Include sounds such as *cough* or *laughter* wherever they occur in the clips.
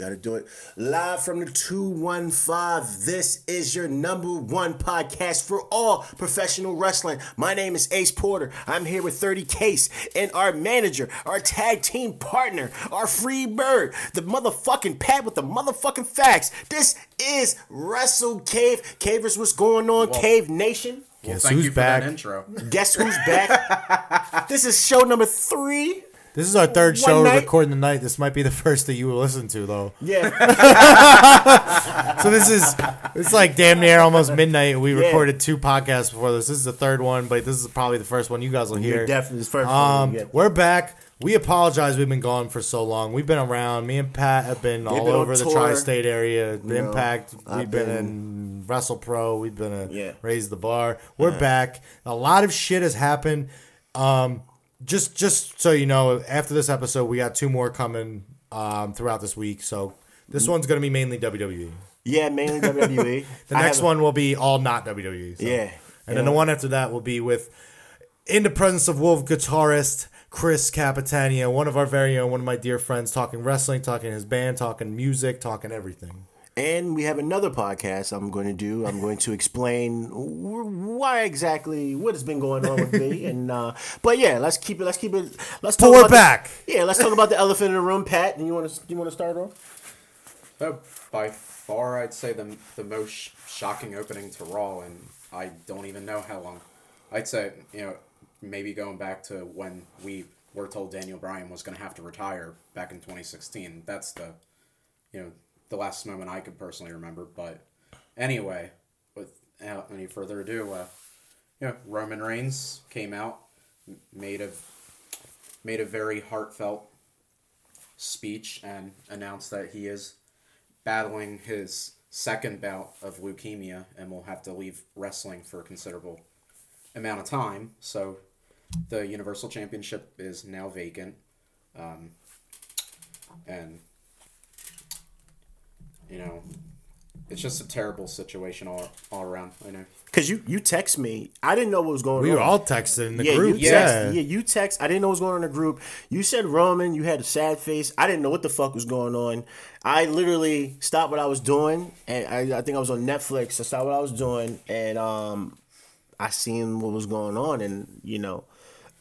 Gotta do it. Live from the 215. This is your number one podcast for all professional wrestling. My name is Ace Porter. I'm here with 30 Case and our manager, our tag team partner, our free bird, the motherfucking Pat with the motherfucking facts. This is Wrestle Cave. Cavers, what's going on, Cave Nation? Well, Guess thank who's you for back? that intro. Guess who's back? *laughs* this is show number three. This is our third One show night- recording tonight. This might be the first that you will listen to, though. Yeah. *laughs* So this is it's like damn near almost midnight. We Yeah. recorded two podcasts before this. This is the third one, but this is probably the first one you guys will hear. You're definitely the first one Um, we get. we're back. We apologize. We've been gone for so long. We've been around. Me and Pat have been all been on over the tour. tri-state area. The know, Impact. We've been, been- in Wrestle Pro. We've been at Yeah. Raise the Bar. We're back. A lot of shit has happened. Um, just just so you know, after this episode, we got two more coming um, throughout this week. So this one's gonna be mainly WWE. Yeah, mainly *laughs* WWE. The I next one will be all not WWE. so. Yeah. And then the one after that will be with, in the presence of Wolf guitarist Chris Capitania, one of our very own, one of my dear friends, talking wrestling, talking his band, talking music, talking everything. And we have another podcast I'm going to do. I'm going to explain why exactly what has been going on with me. *laughs* And uh, but yeah, let's keep it. Let's keep it. Let's talk Pour about the- back. yeah, let's talk about the elephant in the room, Pat. And you want to you want to start off? So by far, I'd say the the most shocking opening to Raw, and I don't even know how long. I'd say you know maybe going back to when we were told Daniel Bryan was going to have to retire back in 2016. That's the you know the last moment I could personally remember. But anyway, without any further ado, uh, you know Roman Reigns came out, made a made a very heartfelt speech and announced that he is battling his second bout of leukemia and will have to leave wrestling for a considerable amount of time. So the Universal Championship is now vacant. Um, and, you know, it's just a terrible situation all, all around. I know. Because you you text me, I didn't know what was going We on. We were all texting in the yeah, group. you Yeah. text, yeah, you text. I didn't know what was going on in the group. You said Roman. You had a sad face. I didn't know what the fuck was going on. I literally stopped what I was doing, and I, I think I was on Netflix. I stopped what I was doing, and um, I seen what was going on, and you know,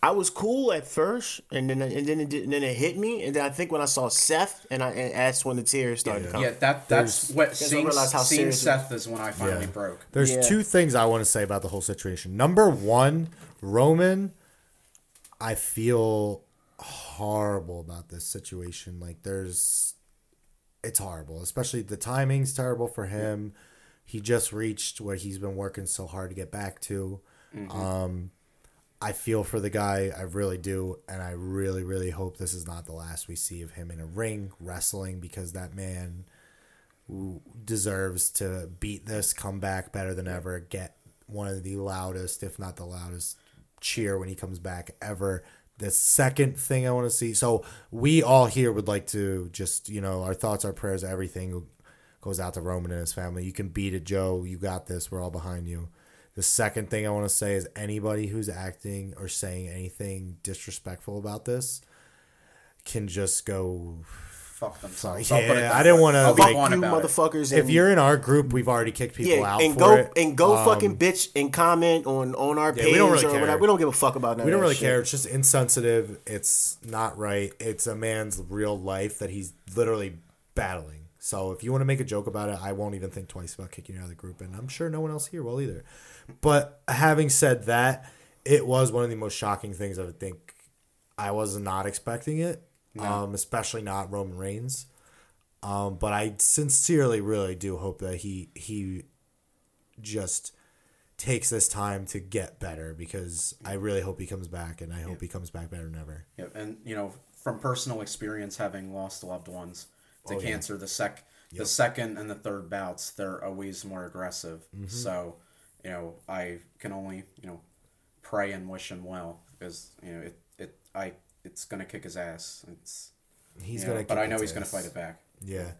I was cool at first, and then and then it and then it hit me, and then I think when I saw Seth, and I and that's when the tears started coming. Yeah, that that's what seeing, how seeing Seth is when I finally Yeah. broke. There's Yeah. two things I want to say about the whole situation. Number one, Roman, I feel horrible about this situation. Like, there's, it's horrible, especially the timing's terrible for him. He just reached what he's been working so hard to get back to. Um, I feel for the guy, I really do, and I really, really hope this is not the last we see of him in a ring wrestling because that man deserves to beat this, come back better than ever, get one of the loudest, if not the loudest, cheer when he comes back ever. The second thing I want to see, so we all here would like to just, you know, our thoughts, our prayers, everything goes out to Roman and his family. You can beat it, Joe. You got this. We're all behind you. The second thing I want to say is anybody who's acting or saying anything disrespectful about this can just go Fuck themselves. I'll put Yeah, I didn't wanna, I'll like- Fuck you, motherfuckers! if and- you're in our group, we've already kicked people yeah, out and for go it. and go Um, fucking bitch and comment on on our Yeah, page we don't really or care. whatever. We don't give a fuck about that. We don't really care. It's just insensitive. It's not right. It's a man's real life that he's literally battling. So if you want to make a joke about it, I won't even think twice about kicking you out of the group, and I'm sure no one else here will either. But having said that, it was one of the most shocking things I would think. I was not expecting it, um, especially not Roman Reigns. Um, but I sincerely, really do hope that he he just takes this time to get better because I really hope he comes back and I hope he comes back better than ever. Yeah, and you know, from personal experience, having lost loved ones to Oh, yeah. cancer, the sec, the second and the third bouts, they're always more aggressive. Mm-hmm. So, you know, I can only you know pray and wish him well because you know it it I it's gonna kick his ass. It's He's gonna, know, but I know he's gonna fight it back. Yeah,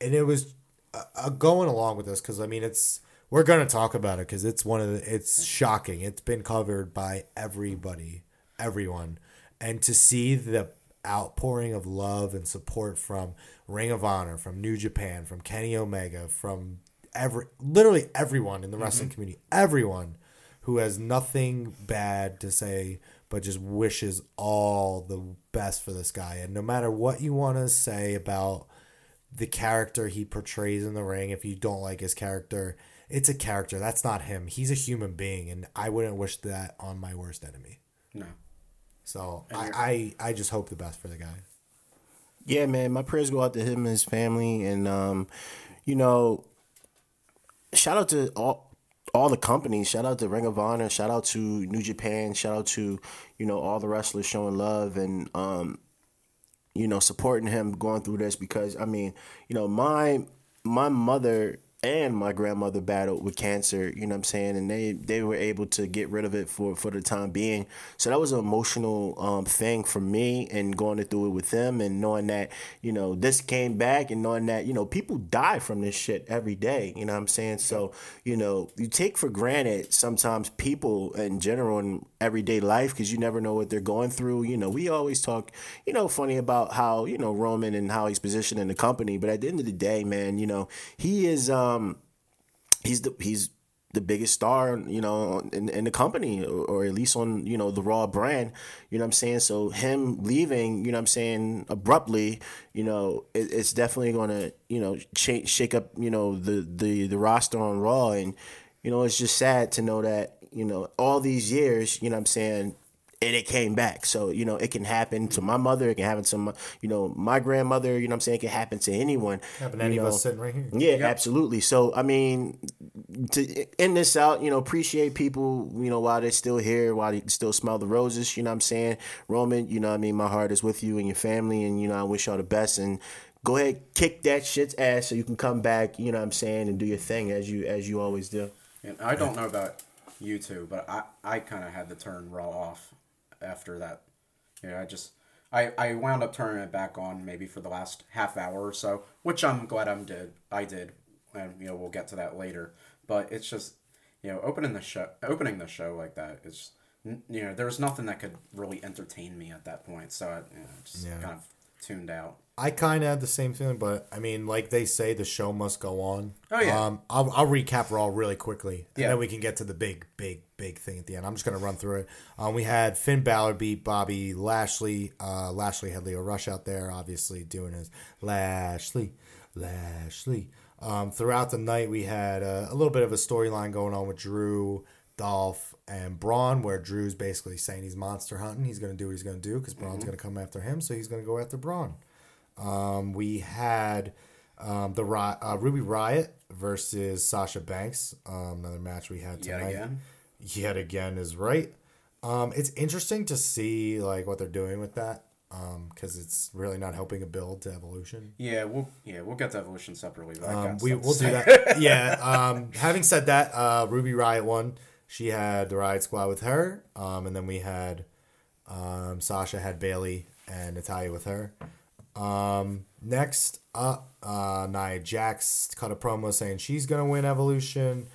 and it was uh, uh, going along with this because I mean it's we're gonna talk about it because it's one of the it's shocking. It's been covered by everybody, everyone, and to see the outpouring of love and support from Ring of Honor, from New Japan, from Kenny Omega, from every literally everyone in the mm-hmm. wrestling community, everyone who has nothing bad to say but just wishes all the best for this guy. And no matter what you want to say about the character he portrays in the ring, if you don't like his character, it's a character. That's not him. He's a human being, and I wouldn't wish that on my worst enemy. No. So I, I, I just hope the best for the guy. Yeah, man, my prayers go out to him and his family, and um, you know, shout out to all all the companies. Shout out to Ring of Honor. Shout out to New Japan. Shout out to you know all the wrestlers showing love and um, you know supporting him going through this because I mean, you know, my my mother and my grandmother battled with cancer, you know what I'm saying? And they they were able to get rid of it for for the time being. So that was an emotional um thing for me and going through it with them and knowing that, you know, this came back and knowing that, you know, people die from this shit every day, you know what I'm saying? So, you know, you take for granted sometimes people in general in everyday life because you never know what they're going through. You know, we always talk, you know, funny about how, you know, Roman and how he's positioned in the company, but at the end of the day, man, you know, he is um Um, he's the he's the biggest star, you know, in, in the company or, at least on, you know, the Raw brand, you know what I'm saying? So him leaving, you know I'm saying, abruptly, you know, it, it's definitely going to, you know, shake, shake up, you know, the, the, the roster on Raw. And, you know, it's just sad to know that, you know, all these years, you know I'm saying, and it came back. So, you know, it can happen to my mother, it can happen to my, you know, my grandmother, you know what I'm saying, it can happen to anyone. Happen to any of us sitting right here. Yeah, absolutely. So I mean, to end this out, you know, appreciate people, you know, while they're still here, while you can still smell the roses. You know what I'm saying, Roman. You know, what I mean, my heart is with you and your family, and you know, I wish y'all the best. And go ahead, kick that shit's ass, so you can come back. You know what I'm saying, and do your thing as you as you always do. And I don't know about you two, but I, I kind of had to turn Raw off after that. You know, I just I, I wound up turning it back on maybe for the last half hour or so, which I'm glad I'm did I did, and you know we'll get to that later. But it's just you know opening the show opening the show like that is you know there was nothing that could really entertain me at that point, so I you know, just Yeah. kind of tuned out. I kind of had the same feeling, but I mean, like they say, the show must go on. Oh, yeah. Um, I'll, I'll recap Raw really quickly, and Yeah. then we can get to the big, big, big thing at the end. I'm just gonna run through it. Um, we had Finn Balor beat Bobby Lashley. Uh, Lashley had Lio Rush out there, obviously doing his Lashley, Lashley. Um, throughout the night, we had uh, a little bit of a storyline going on with Drew, Dolph, and Braun, where Drew's basically saying he's monster hunting. He's gonna do what he's gonna do because Braun's gonna come after him, so he's gonna go after Braun. Um, we had um, the Ri- uh, Ruby Riott versus Sasha Banks. Um, another match we had Yet tonight. again. Yet again is right. Um, it's interesting to see like what they're doing with that because it's really not helping a build to Evolution. Yeah, we'll yeah we'll get to evolution separately. But Um, we will do that. yeah. *laughs* Um, having said that, uh, Ruby Riott won. She had the Riott Squad with her, um, and then we had um, Sasha had Bayley and Natalya with her. Um, next up, uh, Nia Jax cut a promo saying she's gonna win Evolution.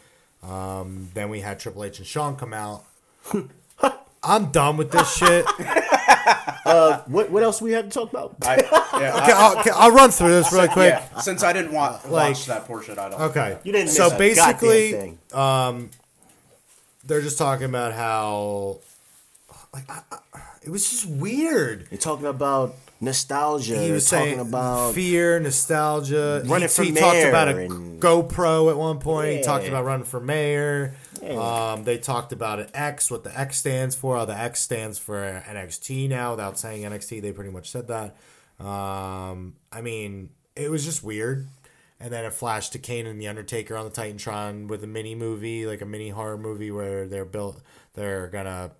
Um, then we had Triple H and Shawn come out. *laughs* I'm done with this shit. *laughs* Uh, what what else we have to talk about? I, yeah, *laughs* Okay, I'll, okay, I'll run through this really quick. yeah, since I didn't want Like- watch that portion, I don't. Okay. You didn't so miss basically, goddamn thing. They're just talking about how like I, I, it was just weird. You're talking about nostalgia. He was talking saying about fear, nostalgia. Running he, for he talked about a and- GoPro at one point. He talked about running for mayor. Um, they talked about an X, what the X stands for. How the X stands for NXT now, without saying NXT. They pretty much said that. Um, I mean, it was just weird. And then it flashed to Kane and the Undertaker on the Titantron with a mini movie, like a mini horror movie where they're built. They're gonna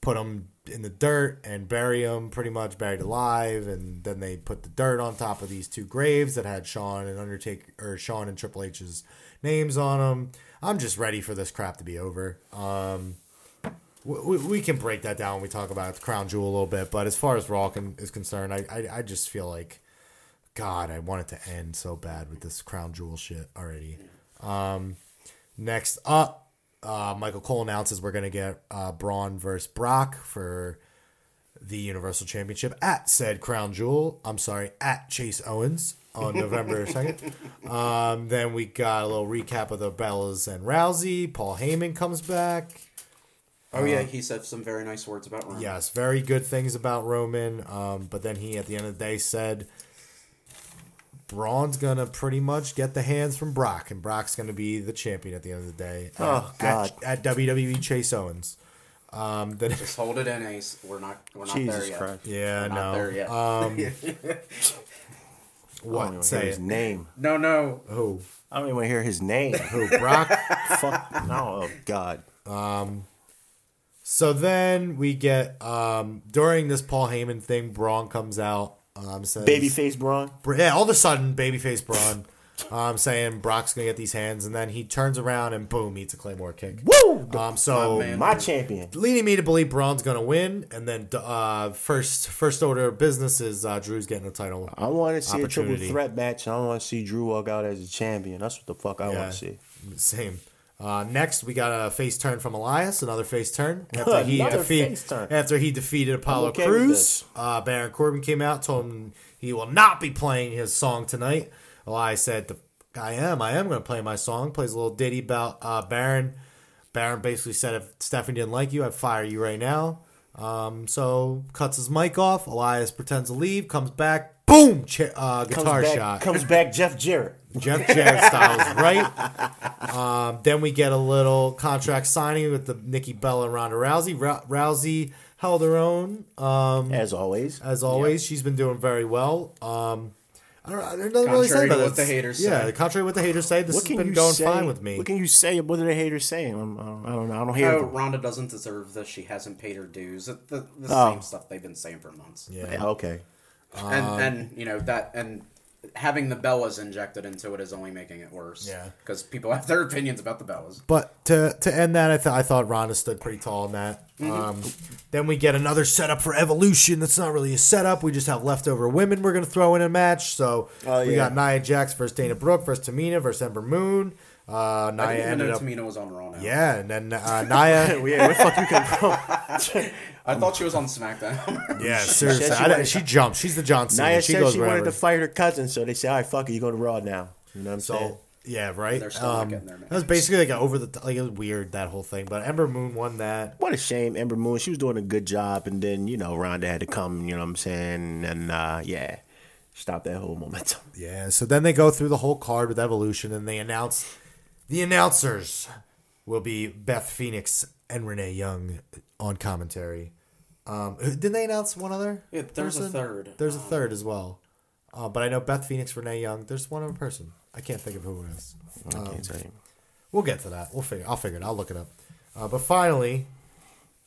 put them in the dirt and bury them pretty much buried alive and then they put the dirt on top of these two graves that had Shawn and Undertaker or Shawn and Triple H's names on them. I'm just ready for this crap to be over. Um, we, we can break that down when we talk about the crown jewel a little bit, but as far as Raw con- is concerned, I, I I just feel like God, I want it to end so bad with this crown jewel shit already. Um, next up, uh, Michael Cole announces we're gonna get uh, Braun versus Brock for the Universal Championship at said Crown Jewel. I'm sorry, at Chase Owens on November *laughs* 2nd. Um, then we got a little recap of the Bellas and Rousey. Paul Heyman comes back. Oh yeah, he said some very nice words about Roman. Yes, very good things about Roman. Um, but then he, at the end of the day, said Braun's gonna pretty much get the hands from Brock, and Brock's gonna be the champion at the end of the day. Oh, at, God. At, WWE Chase Owens. Um, then *laughs* Just hold it in, Ace. We're not. We're not there Jesus yet. Christ. yeah, We're not there yet. no. Um, *laughs* I don't what? even Say hear his it. name. no, no. Who? I don't even want to hear his name. *laughs* Who? Brock. Fuck. No. Oh God. Um. So then we get um, during this Paul Heyman thing, Braun comes out. Um, says, Babyface Braun. yeah, all of a sudden, babyface Braun, um, saying Brock's gonna get these hands, and then he turns around and boom, eats a claymore kick. Woo! Um, so My man. My champion. leading me to believe Braun's gonna win, and then uh, first first order of business is uh, Drew's getting the title. I want to see a triple threat match. I want to see Drew walk out as a champion. That's what the fuck I Yeah. want to see. Same. Uh, next, we got a face turn from Elias, another face turn *laughs* after he turn. after he defeated Apollo okay Crews. Uh, Baron Corbin came out, told him he will not be playing his song tonight. Elias said, "I am, I am going to play my song." Plays a little ditty about uh, Baron. Baron basically said, "If Stephanie didn't like you, I'd fire you right now." Um, so cuts his mic off. Elias pretends to leave, comes back, boom, cha- uh, Comes guitar back, shot. Comes back Jeff Jarrett. Jeff Jarrett styles, right? Um, then we get a little contract signing with the Nikki Bella and Ronda Rousey. Rou- Rousey held her own, um, As always. as always. She's been doing very well. Um, I don't know. There's nothing really to say Contrary to about what this. the haters yeah, say. contrary to what the haters say, this What has been going say? fine with me. What can you say? What are the haters saying? I'm, I don't know. I don't hear Oh. Ronda doesn't deserve this. She hasn't paid her dues. The, the, the Oh. same stuff they've been saying for months. yeah. Yeah, okay. And Um, and you know that and having the Bellas injected into it is only making it worse. Yeah. Because people *laughs* have their opinions about the Bellas. But to to end that, I thought I thought Ronda stood pretty tall in that. Um, then we get another setup for Evolution. That's not really a setup. We just have leftover women we're gonna throw in a match. So Oh, we yeah. got Nia Jax versus Dana Brooke versus Tamina versus Ember Moon. Uh, Nia ended know up. Tamina was on Raw now. Yeah, and then uh, Nia. Yeah, where the fuck you come from? I thought she was on SmackDown. *laughs* yeah, seriously, Said she I wanted- she jumps. She's the John Cena. Naya she said goes she wherever. wanted to fight her cousin, so they said, "All right, fuck it, you go to Raw now." You know what I'm saying? Yeah, right. They're still not Um, getting their that was basically like a over the like it was weird that whole thing. But Ember Moon won that. What a shame, Ember Moon. She was doing a good job, and then you know Ronda had to come. You know what I'm saying? And uh, yeah, stop that whole momentum. *laughs* Yeah, so then they go through the whole card with Evolution and they announce the announcers will be Beth Phoenix and Renee Young on commentary. Um, didn't they announce one other? Yeah, there's a third. There's a third as well. Uh, but I know Beth Phoenix, Renee Young. There's one other person. I can't think of who it is. I Um, can't tell you. We'll get to that. We'll figure. I'll figure it. I'll look it up. Uh, but finally,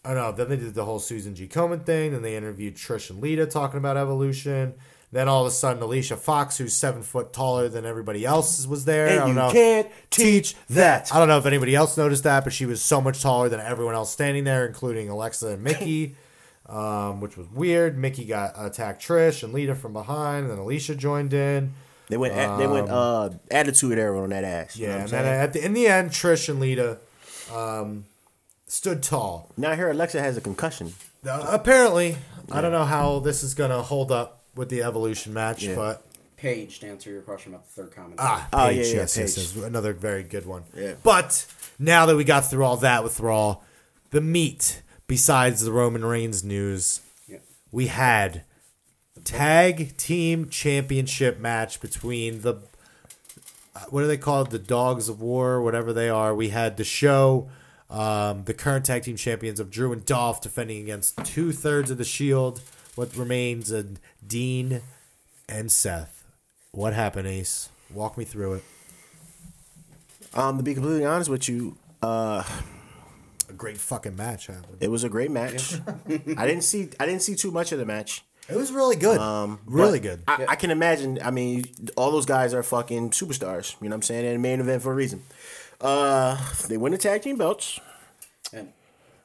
I don't know. Then they did the whole Susan G. Komen thing. Then they interviewed Trish and Lita talking about evolution. Then all of a sudden, Alicia Fox, who's seven foot taller than everybody else, was there. I And don't you know. can't teach that. I don't know if anybody else noticed that, but she was so much taller than everyone else standing there, including Alexa and Mickie, *coughs* um, which was weird. Mickie got attacked Trish and Lita from behind, and then Alicia joined in. They went. they went. Uh, attitude era on that ass. You know Yeah, what and I'm then at the, in the end, Trish and Lita um, stood tall. now I hear Alexa has a concussion. Uh, apparently, I don't know how this is gonna hold up with the evolution match, Yeah. but Paige, to answer your question about the third comment. ah, Oh, yeah, yeah, yes, yes, Paige. yes, another very good one. Yeah. But now that we got through all that with Raw, the meat besides the Roman Reigns news, Yeah. we had tag team championship match between the uh, what are they called the dogs of war whatever they are. We had the show um, the current tag team champions of drew and dolph defending against two-thirds of the shield what remains of dean and seth. What happened ace? Walk me through it. Um, to be completely honest with you, uh, a great fucking match happened it was a great match. *laughs* I didn't see. I didn't see too much of the match. it was really good Um, really good I, I can imagine. I mean, all those guys are fucking superstars. You know what I'm saying? And main event for a reason. Uh, they win the tag team belts.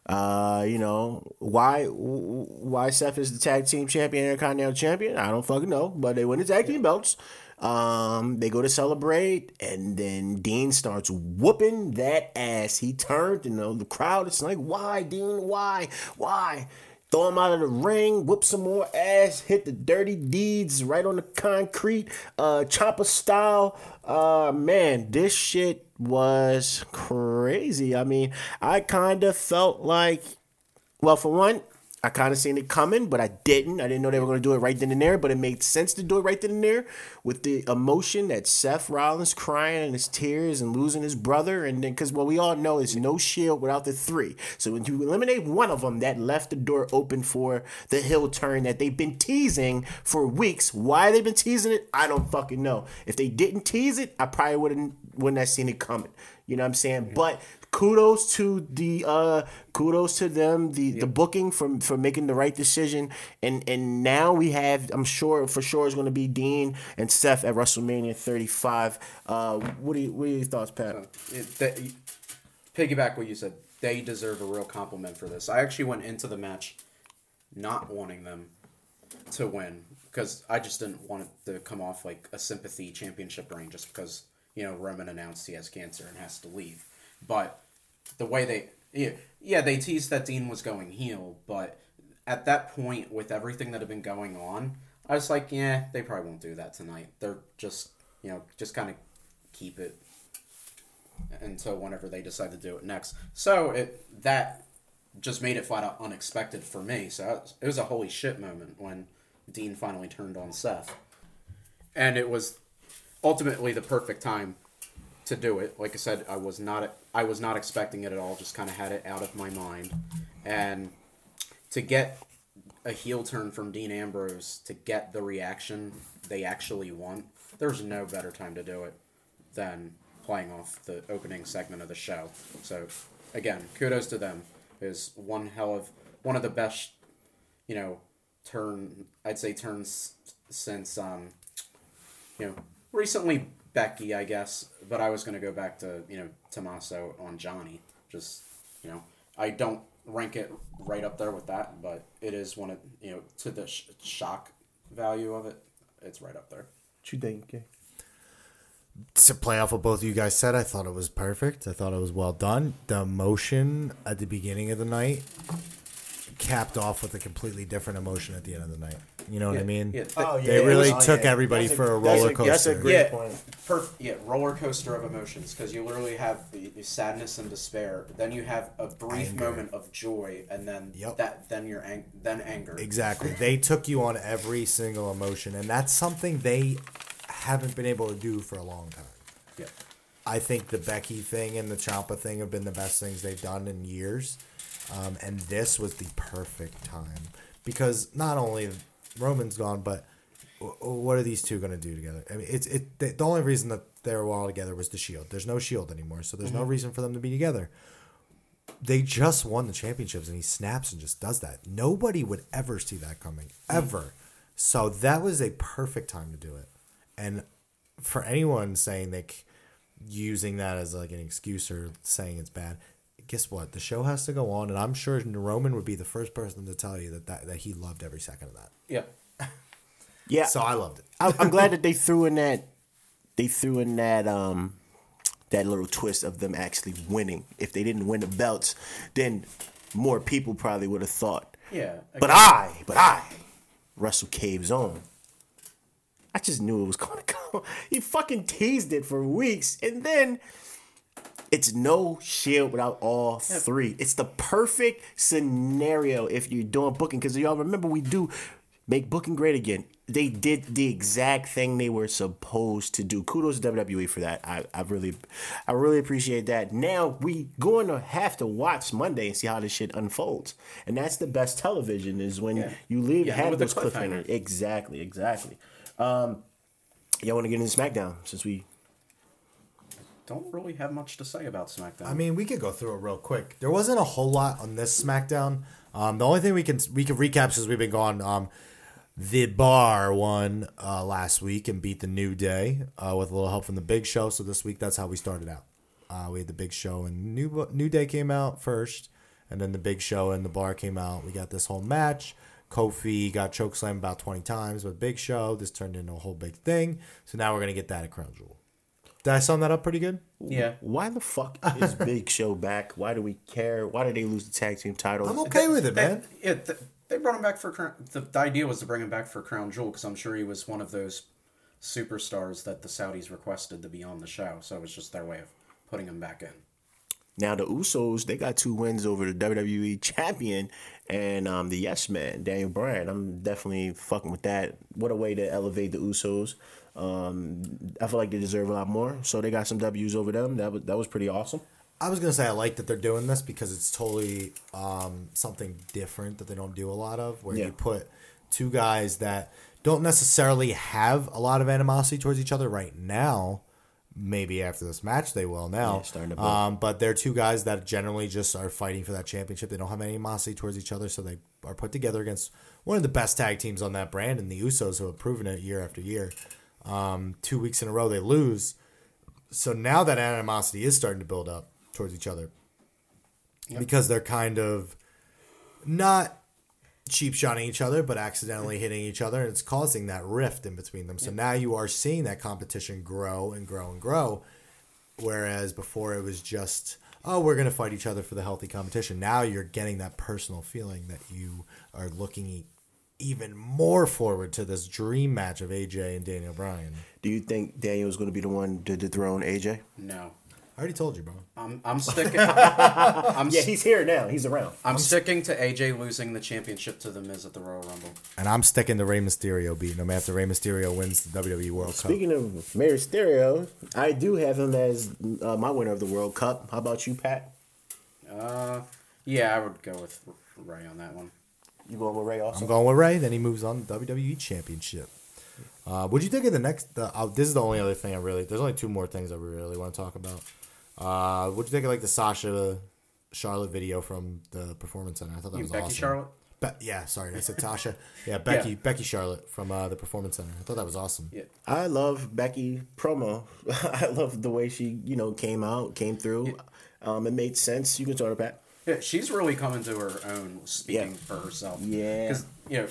Uh, you know why? Why Seth is the tag team champion Intercontinental champion? I don't fucking know. But they win the tag team belts. Um, they go to celebrate, and then Dean starts whooping that ass. He turned, and you know, the crowd is like, "Why, Dean? Why? Why?" throw him out of the ring, whoop some more ass, hit the dirty deeds right on the concrete, uh, chopper style. Uh, man, this shit was crazy. I mean, I kind of felt like, well, for one, I kind of seen it coming, but I didn't. I didn't know they were going to do it right then and there, but it made sense to do it right then and there with the emotion that Seth Rollins crying and his tears and losing his brother. And then, because what we all know is no shield without the three. So when you eliminate one of them, that left the door open for the heel turn that they've been teasing for weeks. Why they've been teasing it, I don't fucking know. If they didn't tease it, I probably wouldn't wouldn't have seen it coming. You know what I'm saying? But kudos to the uh kudos to them the the booking for for making the right decision and and now we have i'm sure for sure is going to be dean and Seth at wrestlemania 35 uh what do you what are your thoughts pat It, that, piggyback what you said. They deserve a real compliment for this. I actually went into the match not wanting them to win because I just didn't want it to come off like a sympathy championship reign just because you know Roman announced he has cancer and has to leave. But the way they yeah, yeah they teased that Dean was going heel, but at that point with everything that had been going on, I was like, yeah, they probably won't do that tonight. They're just you know just kind of keep it until whenever they decide to do it next. So it that just made it flat out unexpected for me. So it was, it was a holy shit moment when Dean finally turned on Seth, and it was ultimately the perfect time to do it. Like I said, I was not I was not expecting it at all. Just kind of had it out of my mind, and to get a heel turn from Dean Ambrose to get the reaction they actually want. There's no better time to do it than playing off the opening segment of the show. So again, kudos to them. Is one hell of one of the best, you know, turn I'd say turns since um, you know, recently Becky, I guess, but I was gonna go back to you know Tommaso on Johnny. Just you know, I don't rank it right up there with that, but it is one of you know to the sh- shock value of it. It's right up there. what you think to play off what both of you guys said, I thought it was perfect. I thought it was well done. The motion at the beginning of the night capped off with a completely different emotion at the end of the night. You know what I mean? Yeah, th- Oh, They really oh, was- took yeah. everybody That's for a that's roller That's a coaster. great yeah, point. perf- yeah, roller coaster of emotions because you literally have the, the sadness and despair. Then you have a brief Anger. moment of joy, and then Yep. that then you're ang- then anger. Exactly. They took you on every single emotion, and that's something they haven't been able to do for a long time. Yeah. I think the Becky thing and the Ciampa thing have been the best things they've done in years, um, and this was the perfect time because not only Roman's gone, but what are these two going to do together? I mean, it's it. The, the only reason that they were all together was the Shield. There's no Shield anymore, so there's no reason for them to be together. They just won the championships, and he snaps and just does that. Nobody would ever see that coming, ever. So that was a perfect time to do it. And for anyone saying like using that as like an excuse or saying it's bad, guess what? The show has to go on, and I'm sure Roman would be the first person to tell you that that, that he loved every second of that. Yeah. *laughs* Yeah, So I loved it. I, I'm glad that they threw in that they threw in that um that little twist of them actually winning. If they didn't win the belts, then more people probably would have thought. Yeah. But I, but I, Russell Cave's on. I just knew it was gonna *laughs* go. He fucking teased it for weeks, and then it's no shield without all three. It's the perfect scenario if you're doing booking. Because y'all remember we do make booking great again. They did the exact thing they were supposed to do. Kudos to WWE for that. I, I really, I really appreciate that. Now we going to have to watch Monday and see how this shit unfolds. And that's the best television is when Yeah. you leave Yeah, have those cliffhanger. cliffhangers. Exactly, exactly. Um, y'all want to get into SmackDown since we Don't really have much to say about SmackDown. I mean, we could go through it real quick. There wasn't a whole lot on this SmackDown. Um, the only thing we can we can recap since we've been gone. Um, the Bar won uh, last week and beat the New Day uh, with a little help from the Big Show. So this week, that's how we started out. Uh, we had the Big Show and New New Day came out first, and then the Big Show and the Bar came out. We got this whole match. Kofi got chokeslammed about twenty times with Big Show. This turned into a whole big thing. So now we're gonna get that at Crown Jewel. Did I sum that up pretty good? yeah. Why the fuck is *laughs* Big Show back? Why do we care? Why did they lose the tag team titles? I'm okay with it, man. They, yeah, They brought him back for Crown. The, the idea was to bring him back for Crown Jewel because I'm sure he was one of those superstars that the Saudis requested to be on the show. So it was just their way of putting him back in. Now the Usos, they got two wins over the WWE champion and um, the Yes Man, Daniel Bryan. I'm definitely fucking with that. What a way to elevate the Usos. Um, I feel like they deserve a lot more. So they got some W's over them. That was that was pretty awesome. I was gonna say I like that they're doing this because it's totally um, something different that they don't do a lot of, where Yeah. you put two guys that don't necessarily have a lot of animosity towards each other right now. Maybe after this match they will now. Yeah, starting to build. um, but they're two guys that generally just are fighting for that championship. They don't have any animosity towards each other, so they are put together against one of the best tag teams on that brand, and the Usos who have proven it year after year. Um, two weeks in a row they lose, so now that animosity is starting to build up towards each other because they're kind of not cheap shotting each other but accidentally hitting each other and it's causing that rift in between them. So now you are seeing that competition grow and grow and grow whereas before it was just oh we're going to fight each other for the healthy competition. Now you're getting that personal feeling that you are looking even more forward to this dream match of AJ and Daniel Bryan. Do you think Daniel's going to be the one to dethrone AJ? No, I already told you, bro. I'm I'm sticking. *laughs* I'm Yeah, he's here now. He's around. I'm sticking to AJ losing the championship to the Miz at the Royal Rumble. And I'm sticking to Rey Mysterio beating him after Rey Mysterio wins the WWE World Cup. Speaking of Mayor Mysterio, I do have him as uh, my winner of the World Cup. How about you, Pat? Uh, yeah, I would go with Rey on that one. You going with Rey also? I'm going with Rey. Then he moves on to WWE Championship. Uh, what'd you think of the next? The, uh, this is the only other thing I really. There's only two more things I really want to talk about. Uh, what'd you think of like the Sasha Charlotte video from the Performance Center? I thought that You was Becky awesome. Charlotte. Be- yeah, sorry, I said *laughs* Tasha. Yeah, Becky, Yeah. Becky Charlotte from uh, the Performance Center. I thought that was awesome. Yeah, I love Becky promo. *laughs* I love the way she, you know, came out, came through. Um, it made sense. You can start, Pat. Yeah, she's really coming to her own, speaking Yeah. for herself. Yeah. because you know,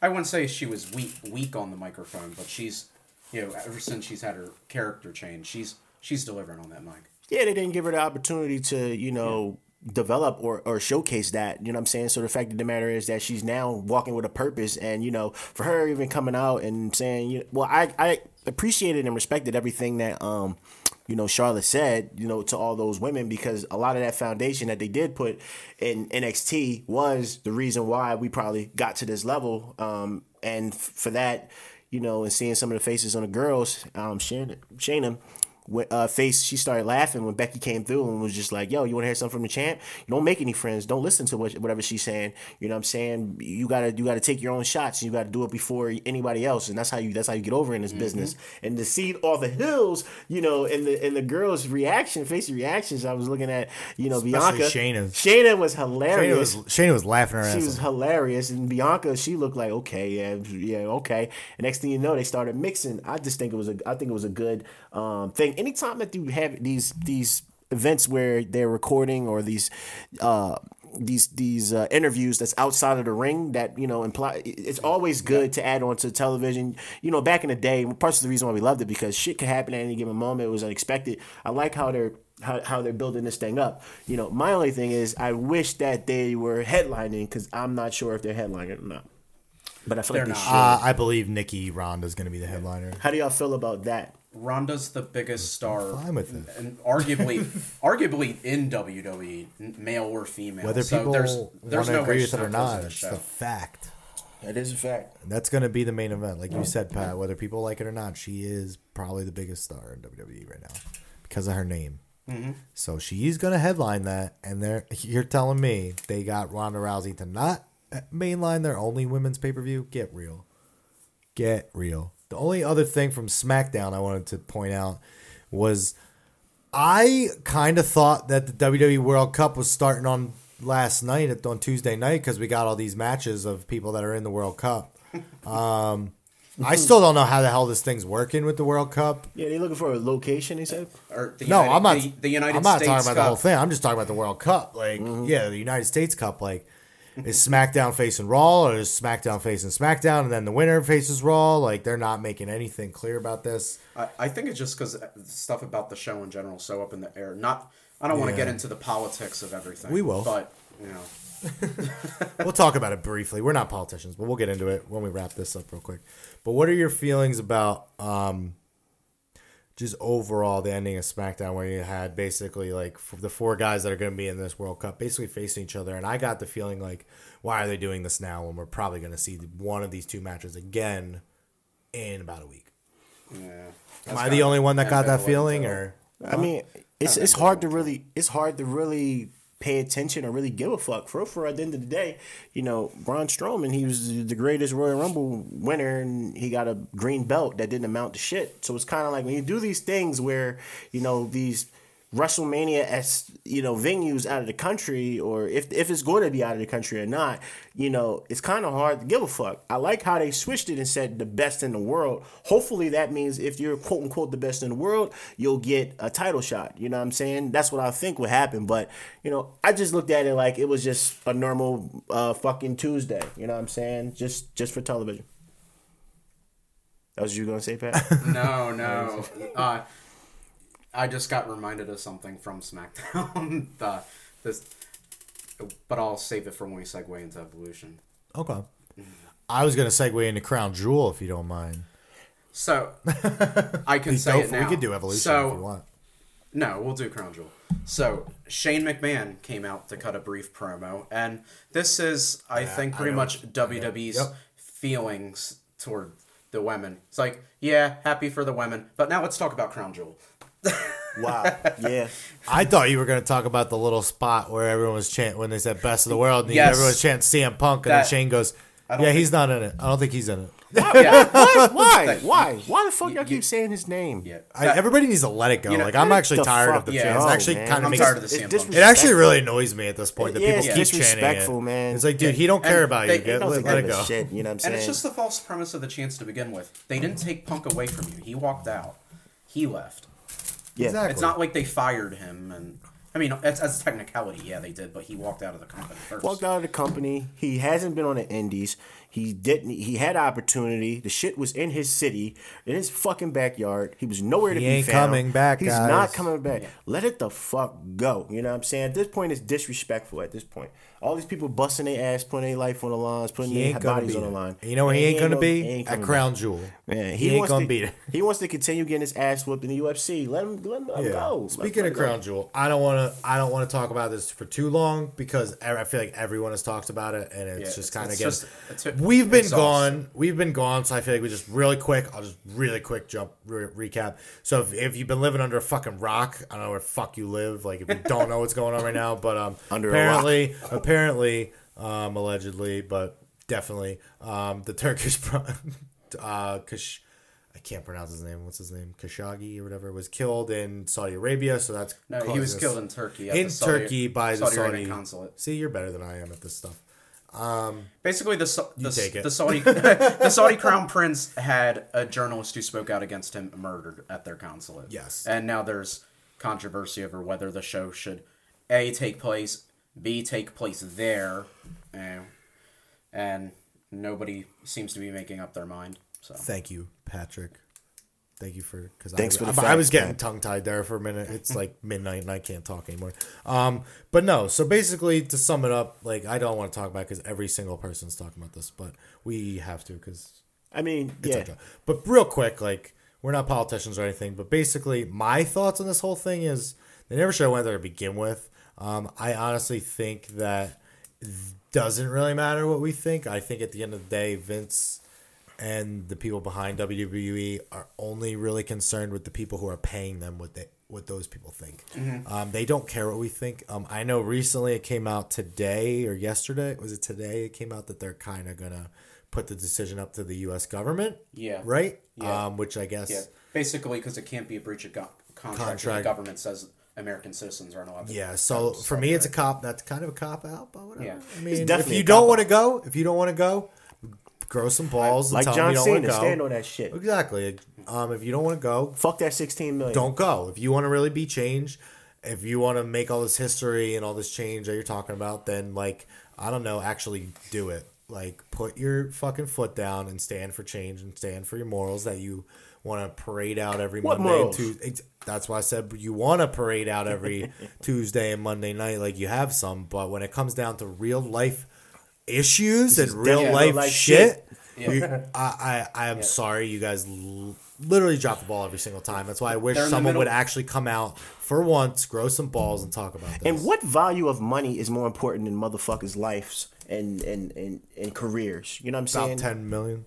I wouldn't say she was weak weak on the microphone, but she's you know, ever since she's had her character change, she's she's delivering on that mic. Yeah, they didn't give her the opportunity to, you know, develop or, or showcase that. You know what I'm saying? So the fact of the matter is that she's now walking with a purpose. And, you know, for her even coming out and saying, you well, I, I appreciated and respected everything that, um, you know, Charlotte said, you know, to all those women because a lot of that foundation that they did put in NXT was the reason why we probably got to this level. Um, and f- for that, you know, and seeing some of the faces on the girls, um, Shayna, Shayna uh, face, she started laughing when Becky came through and was just like, "Yo, you want to hear something from the champ? Don't make any friends. Don't listen to what, whatever she's saying. You know what I'm saying? You gotta you gotta take your own shots. You gotta do it before anybody else, and that's how you that's how you get over in this business. And to see all the hills, you know, and the and the girls' reaction, face reactions. I was looking at, you know, Especially Bianca. Shayna's. Shayna was Shayna hilarious was, Shayna was laughing her she ass was off. hilarious, and Bianca, she looked like okay, yeah, yeah, okay. And next thing you know, they started mixing. I just think it was a, I think it was a good um, thing. Anytime that you have these these events where they're recording or these. Uh, these these uh, interviews that's outside of the ring that you know imply it's always good to add on to television. You know back in the day parts of the reason why we loved it because shit could happen at any given moment. It was unexpected. I like how they're how, how they're building this thing up. You know my only thing is i wish that they were headlining because i'm not sure if they're headlining or not. But i feel They're like they not. should. Uh, I believe Nikki Ronda is going to be the headliner. how do y'all feel about that Ronda's the biggest star, fine with it. and arguably, *laughs* arguably in WWE, n- male or female. Whether so people there's, want there's to no agree way with she's it or not closing the it's show. the fact. that is a fact That's going to be the main event. Like you said, Pat, whether people like it or not, she is probably the biggest star in WWE right now because of her name. Mm-hmm. So she's going to headline that. And they're, you're telling me they got Ronda Rousey to not uh, mainline their only women's pay per view? Get real. Get real. The only other thing from SmackDown I wanted to point out was I kind of thought that the WWE World Cup was starting on last night on Tuesday night because we got all these matches of people that are in the World Cup. *laughs* Um, I still don't know how the hell this thing's working with the World Cup. yeah they're looking for a location he said Or the No, United, I'm not. The, the United I'm not States talking about the whole thing. I'm just talking about the World Cup. Like, yeah, the United States Cup. Like, is SmackDown facing Raw or is SmackDown facing SmackDown, and then the winner faces Raw? Like, they're not making anything clear about this. I, I think it's just because stuff about the show in general is so up in the air. Not, I don't want to get into the politics of everything. We will. but you know, *laughs* we'll talk about it briefly. We're not politicians, but we'll get into it when we wrap this up real quick. But what are your feelings about um, just overall the ending of SmackDown, where you had basically like f- the four guys that are going to be in this World Cup basically facing each other, and I got the feeling like, why are they doing this now when we're probably going to see one of these two matches again in about a week? Yeah. Am I the only one that got that feeling, or I mean, it's it's hard to really it's hard to really pay attention or really give a fuck. For for at the end of the day, you know, Braun Strowman, he was the greatest Royal Rumble winner, and he got a green belt that didn't amount to shit. So it's kind of like when you do these things where you know these WrestleMania as you know venues out of the country, or if if it's going to be out of the country or not, you know, it's kind of hard to give a fuck. I like how they switched it and said the best in the world. Hopefully that means if you're quote unquote the best in the world, you'll get a title shot. You know what I'm saying? That's what I think would happen. But you know, I just looked at it like it was just a normal uh, fucking Tuesday. You know what I'm saying? Just just for television. That was you gonna say, Pat? *laughs* No, no. *laughs* Uh, I just got reminded of something from SmackDown. *laughs* the, this, but I'll save it for when we segue into Evolution. okay? I was going to segue into Crown Jewel if you don't mind. So I can *laughs* say it now. we could do Evolution So if you want. No, we'll do Crown Jewel. So Shane McMahon came out to cut a brief promo, and this is, I think, pretty know. much WWE's Yep. feelings toward the women. It's like, yeah, happy for the women, but now let's talk about Crown Jewel. Wow. *laughs* Yeah. I thought you were going to talk about the little spot where everyone was chanting when they said "Best of the World." And Yes. everyone was chanting CM Punk, and then That- Shane goes, "Yeah, don't he's not in it. I don't think he's in it." *laughs* Yeah, What? Why? Why? Why the fuck y'all keep saying his name? yeah. I, everybody needs to let it go. You know, like I'm actually tired of the Yeah. chant. Oh, actually kind of I'm makes tired of the It's CM Punk. it actually really annoys me at this point that Yeah, people it's keep chanting disrespectful, it. man. It's like, dude, he don't And care about they- you. they Get, let, let it go. Shit, you know what I'm saying? And it's just the false premise of the chance to begin with. They didn't take Punk away from you. He walked out. He left. Yeah. Exactly. It's not like they fired him, and I mean, as, as a technicality, yeah, they did, but he walked out of the company first. walked out of the company. He hasn't been on the indies. He didn't. He had opportunity. The shit was in his city, in his fucking backyard. He was nowhere to be. He be ain't found. coming back, He's guys. not coming back. Let it the fuck go. You know what I'm saying? At this point, it's disrespectful. At this point, all these people busting their ass, putting their life on the lines, putting He their bodies on the line. You know where he ain't gonna no- be he ain't at coming Crown back. Jewel. Man, he, he, ain't wants gonna to, beat it. He wants to continue getting his ass whooped in the UFC. Let him, let him, let him Yeah. go. Speaking let of him go. Crown Jewel, I don't want to. I don't want to talk about this for too long because I I feel like everyone has talked about it, and it's Yeah, just kind of it's getting. just- it's a- We've been exhausting. gone. We've been gone. So I feel like we just really quick. I'll just really quick jump re- recap. So if, if you've been living under a fucking rock, I don't know where the fuck you live. Like if you don't know what's going on right now, but um, Under a rock. apparently, apparently, um, allegedly, but definitely, um, the Turkish, *laughs* pro- uh, Kash- I can't pronounce his name. What's his name? Khashoggi or whatever was killed in Saudi Arabia. So that's No, he was killed in Turkey. At in the Saudi, Turkey by the Saudi Saudi Arabian consulate. See, you're better than I am at this stuff. Um, Basically, the Sa- the, take it. the Saudi *laughs* the Saudi crown prince had a journalist who spoke out against him murdered at their consulate. Yes. and now there's controversy over whether the show should a take place, b take place there, and, and nobody seems to be making up their mind. So Thank you, Patrick. Thank you for because I, for the I, I was getting tongue tied there for a minute. It's like *laughs* midnight and I can't talk anymore. Um, but no. So basically, to sum it up, like I don't want to talk about because every single person's talking about this, but we have to because I mean, yeah. But real quick, like we're not politicians or anything, but basically my thoughts on this whole thing is they never should have went there to begin with. Um, I honestly think that doesn't really matter what we think. I think at the end of the day, Vince and the people behind WWE are only really concerned with the people who are paying them what they what those people think. Um, they don't care what we think. Um, I know recently it came out today or yesterday. Was it today? It came out that they're kind of gonna put the decision up to the U.S. government. Yeah. Right. Yeah. Um, which I guess. yeah, basically because it can't be a breach of go- contract. Contract. The government says American citizens aren't allowed. To Yeah, so for me, it's a cop. That's kind of a cop out, but whatever. Yeah. I mean, if you don't want to go, if you don't want to go, grow some balls. Like John them you don't want Cena, stand on that shit. Exactly. Um, if you don't want to go, Fuck that 16 million. don't go. If you want to really be changed, if you want to make all this history and all this change that you're talking about, then like I don't know, actually do it. Like put your fucking foot down and stand for change and stand for your morals that you want to parade out every What Monday and? Tuesday. That's why I said you want to parade out every *laughs* Tuesday and Monday night, like you have some. But when it comes down to real life issues and is real life like shit, shit. you- *laughs* I, I I am sorry, you guys l- literally drop the ball every single time. That's why I wish They're in the someone would actually come out for once, grow some balls, and talk about this. And what value of money is more important than motherfuckers' lives and and, and, and careers? You know what I'm about saying? ten million.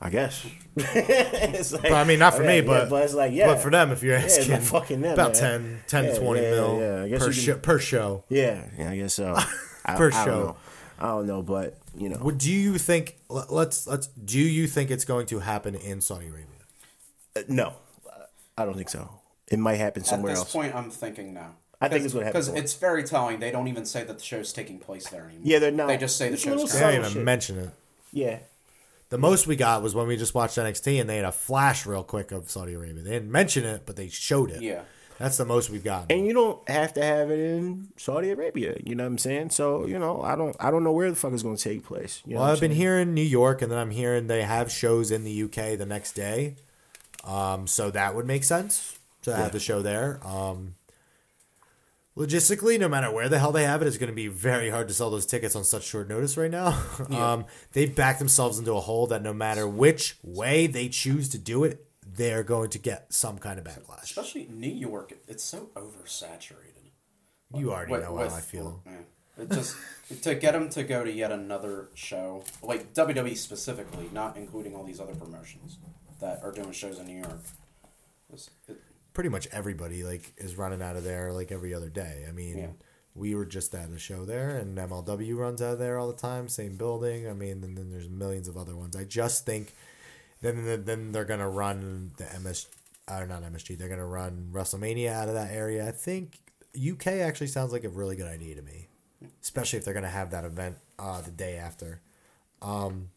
I guess. *laughs* Like- But I mean, not for me, yeah, but but it's like yeah, But for them, if you're asking, but fucking them, about man. 10, 10 Yeah, to 20 yeah, mil yeah, per, show, per show. Yeah, yeah, I guess so. *laughs* I, Per I show. Know. I don't know, but you know, Would do you think? let- Let's let's. Do you think it's going to happen in Saudi Arabia? Uh, no, I don't think so. It might happen At somewhere this else. point, I'm thinking no. I think it's gonna happen because it's very telling. They don't even say that the show's taking place there anymore. Yeah, they're not. They just say the It's a show's little They don't even shit. mention it. Yeah, The most we got was when we just watched NXT and they had a flash real quick of Saudi Arabia. They didn't mention it, but they showed it. Yeah. That's the most we've got. and you don't have to have it in Saudi Arabia. You know what I'm saying? So you know, I don't, I don't know where the fuck it's going to take place. You know well, I've been hearing New York, and then I'm hearing they have shows in the UK the next day. Um, so that would make sense to have the show there. Um, logistically, no matter where the hell they have it, it's going to be very hard to sell those tickets on such short notice right now. *laughs* um, they've backed themselves into a hole that no matter which way they choose to do it, they're going to get some kind of backlash. Especially New York, it's so oversaturated. You already With- know with- how I feel. *laughs* It just to get them to go to yet another show, like WWE specifically, not including all these other promotions that are doing shows in New York. It- pretty much everybody like is running out of there like every other day. I mean, Yeah. we were just at a show there, and MLW runs out of there all the time, same building. I mean, and then there's millions of other ones. I just think then then, they're gonna run the MS or not MSG. They're gonna run WrestleMania out of that area. I think UK actually sounds like a really good idea to me, especially if they're gonna have that event uh, the day after. Um,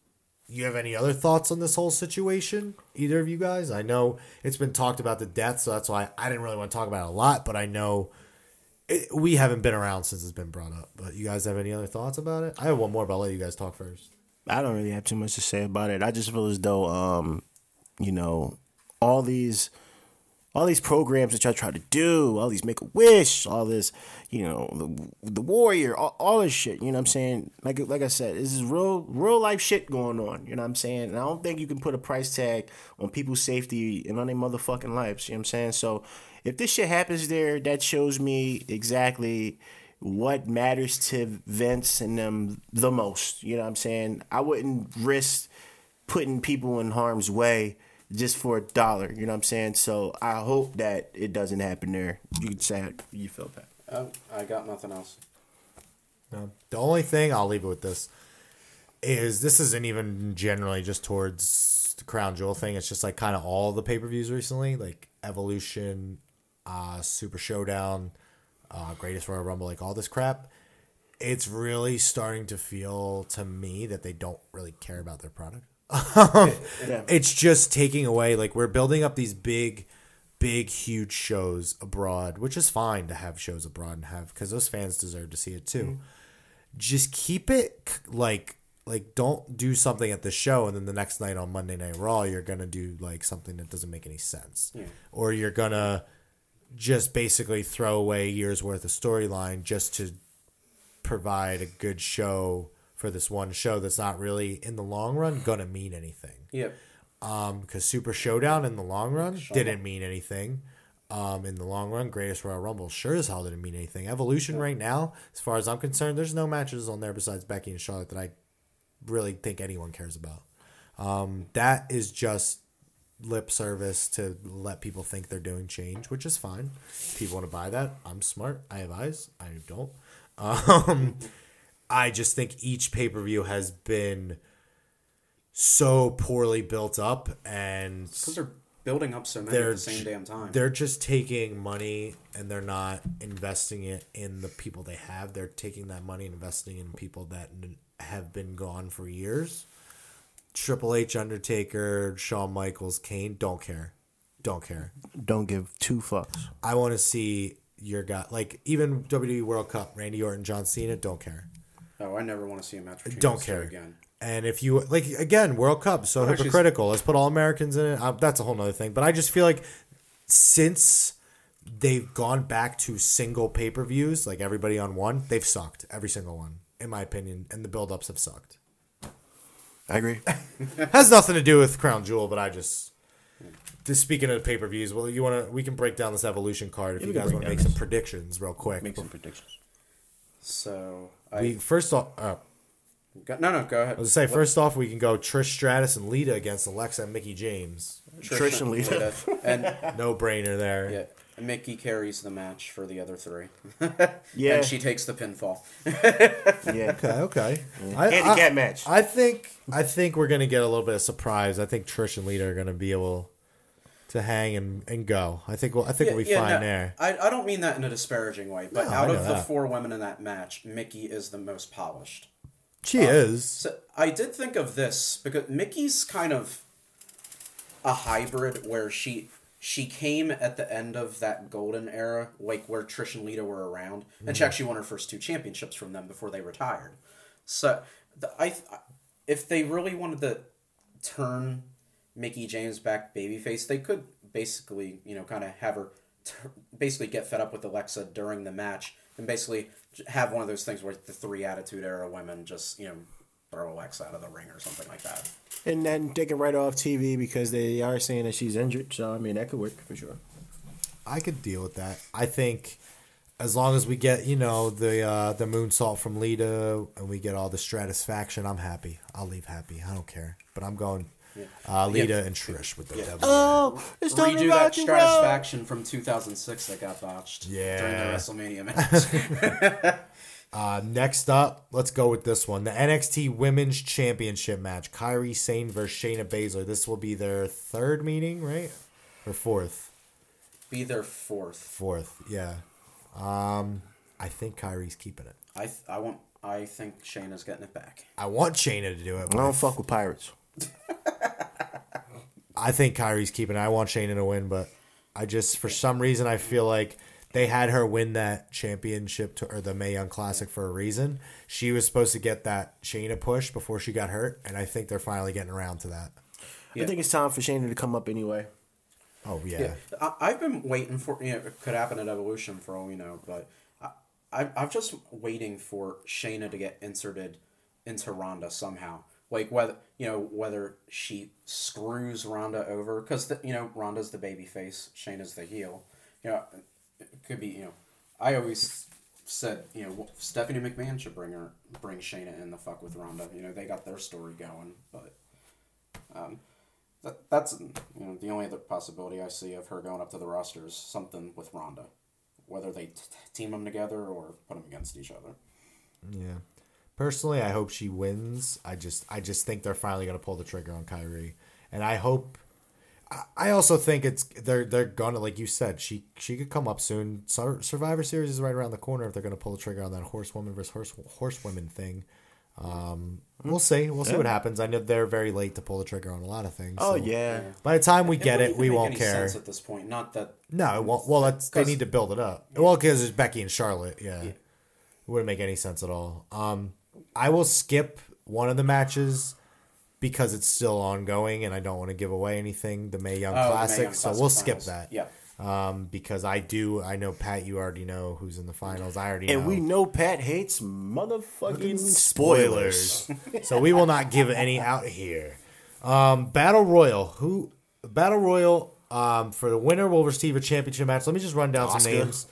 you have any other thoughts on this whole situation? Either of you guys? I know it's been talked about the death, so that's why I didn't really want to talk about it a lot. But I know it, we haven't been around since it's been brought up. But you guys have any other thoughts about it? I have one more, but I'll let you guys talk first. I don't really have too much to say about it. I just feel as though, um, you know, all these, all these programs that y'all try to do, all these Make a Wish, all this, you know, the, the Warrior, all, all this shit. You know what I'm saying? Like, like I said, this is real, real life shit going on. You know what I'm saying? And I don't think you can put a price tag on people's safety and on their motherfucking lives. You know what I'm saying? So, if this shit happens there, that shows me exactly what matters to Vince and them the most. You know what I'm saying? I wouldn't risk putting people in harm's way just for a dollar. You know what I'm saying? So I hope that it doesn't happen there. You can say how you felt that. oh, I got nothing else. No. The only thing I'll leave it with this is this isn't even generally just towards the crown jewel thing. It's just like kind of all the pay per views recently, like Evolution, uh, Super Showdown, uh, Greatest Royal Rumble, like all this crap. It's really starting to feel to me that they don't really care about their product. *laughs* Yeah. It's just taking away like we're building up these big, big, huge shows abroad, which is fine to have shows abroad and have because those fans deserve to see it too just keep it like like don't do something at the show and then the next night on Monday Night Raw you're gonna do like something that doesn't make any sense, Yeah. or you're gonna just basically throw away years worth of storyline just to provide a good show for this one show that's not really in the long run gonna mean anything Yeah. um, because Super Showdown in the long run didn't mean anything. Um, in the long run, Greatest Royal Rumble sure as hell didn't mean anything. Evolution right now, as far as I'm concerned, there's no matches on there besides Becky and Charlotte that I really think anyone cares about. Um, that is just lip service to let people think they're doing change, which is fine. People want to buy that. I'm smart. I have eyes. I don't. Um, I just think each pay per view has been so poorly built up and Because they're building up so many at the same damn time. They're just taking money and they're not investing it in the people they have. They're taking that money and investing in people that n- have been gone for years. Triple H, Undertaker, Shawn Michaels, Kane, don't care. Don't care. Don't give two fucks. I want to see your guy, like even WWE World Cup, Randy Orton, John Cena, don't care. oh, I never want to see a match between Don't care. again. And if you like again, World Cup, so she's- hypocritical. Let's put all Americans in it. Uh, that's a whole nother thing. But I just feel like since they've gone back to single pay per views, like everybody on one, they've sucked every single one, in my opinion. And the build ups have sucked. I agree. *laughs* Has nothing to do with Crown Jewel, but I just. Just speaking of pay per views, well, you want to? We can break down this evolution card if Yeah, you guys want to down make some predictions real quick. Make some predictions. So I We first off, uh, go, no no go ahead. I was to say first off, we can go Trish Stratus and Lita against Alexa and Mickie James. Trish and Lita. and No brainer there. yeah, Mickie carries the match for the other three. *laughs* Yeah. and she takes the pinfall. *laughs* Yeah. Okay, okay. I, Handicap I- match. I think I think we're gonna get a little bit of surprise. I think Trish and Lita are gonna be able to hang and, and go. I think we'll I think we'll be fine no, there. I, I don't mean that in a disparaging way, but No, out know of the four women in that match, Mickie is the most polished. She um, is. So I did think of this because Mickie's kind of a hybrid where she she came at the end of that golden era, like where Trish and Lita were around, and she mm-hmm. actually won her first two championships from them before they retired. So the, I if they really wanted to turn Mickie James back babyface, they could basically you know kind of have her t- basically get fed up with Alexa during the match and basically have one of those things where the three Attitude Era women just you know throw Alexa out of the ring or something like that. And then take it right off TV because they are saying that she's injured. So I mean that could work for sure. I could deal with that. I think as long as we get, you know, the uh, the moonsault from Lita and we get all the stratisfaction, I'm happy. I'll leave happy. I don't care. But I'm going uh, Lita Yeah. and Trish with the devil. Oh, it's time to Redo rock that and roll. Stratisfaction from 2006 that got botched Yeah. during the WrestleMania match. *laughs* *laughs* Uh, next up, let's go with this one. The NXT Women's Championship match. Kairi Sane versus Shayna Baszler. This will be their third meeting, right? Or fourth? Be their fourth. Fourth, yeah. Um, I think Kairi's keeping it. I th- I want. I think Shayna's getting it back. I want Shayna to do it, I don't fuck with pirates. *laughs* I think Kairi's keeping it. I want Shayna to win, but I just, for some reason, I feel like they had her win that championship to, or the May Young Classic for a reason. She was supposed to get that Shayna push before she got hurt, and I think they're finally getting around to that. Yeah. I think it's time for Shayna to come up anyway. Oh, yeah. Yeah, I, I've been waiting for you know it could happen at Evolution for all we know, but I, I I'm just waiting for Shayna to get inserted into Ronda somehow. Like whether you know whether she screws Ronda over because you know Ronda's the baby face, Shayna's the heel. You know, it could be you know. I always said you know Stephanie McMahon should bring her bring Shayna in the fuck with Ronda. You know they got their story going, but um, that, that's you know the only other possibility I see of her going up to the roster is something with Ronda, whether they t- team them together or put them against each other. Yeah. Personally, I hope she wins. I just I just think they're finally gonna pull the trigger on Kairi, and I hope. I- I also think it's they're they're gonna like you said she she could come up soon. Sur- Survivor Series is right around the corner if they're gonna pull the trigger on that horsewoman versus horse horsewomen thing. Um, we'll see. We'll see what happens. I know they're very late to pull the trigger on a lot of things. Oh so yeah. By the time we get it, we make won't any care. sense at this point. Not that No, it won't. Well, that's they 'Cause- need to build it up. Well, because it's Becky and Charlotte. Yeah. it wouldn't make any sense at all. Um, I will skip one of the matches because it's still ongoing, and I don't want to give away anything. The May Young oh, Classic, Young so Classic we'll skip that. Yeah, Um, because I do. I know Pat. You already know who's in the finals. I already know And know. we know Pat hates motherfucking spoilers. *laughs* so we will not give any out here. Um, Battle Royal. Who Battle Royal? Um, for the winner will receive a championship match. Let me just run down some names: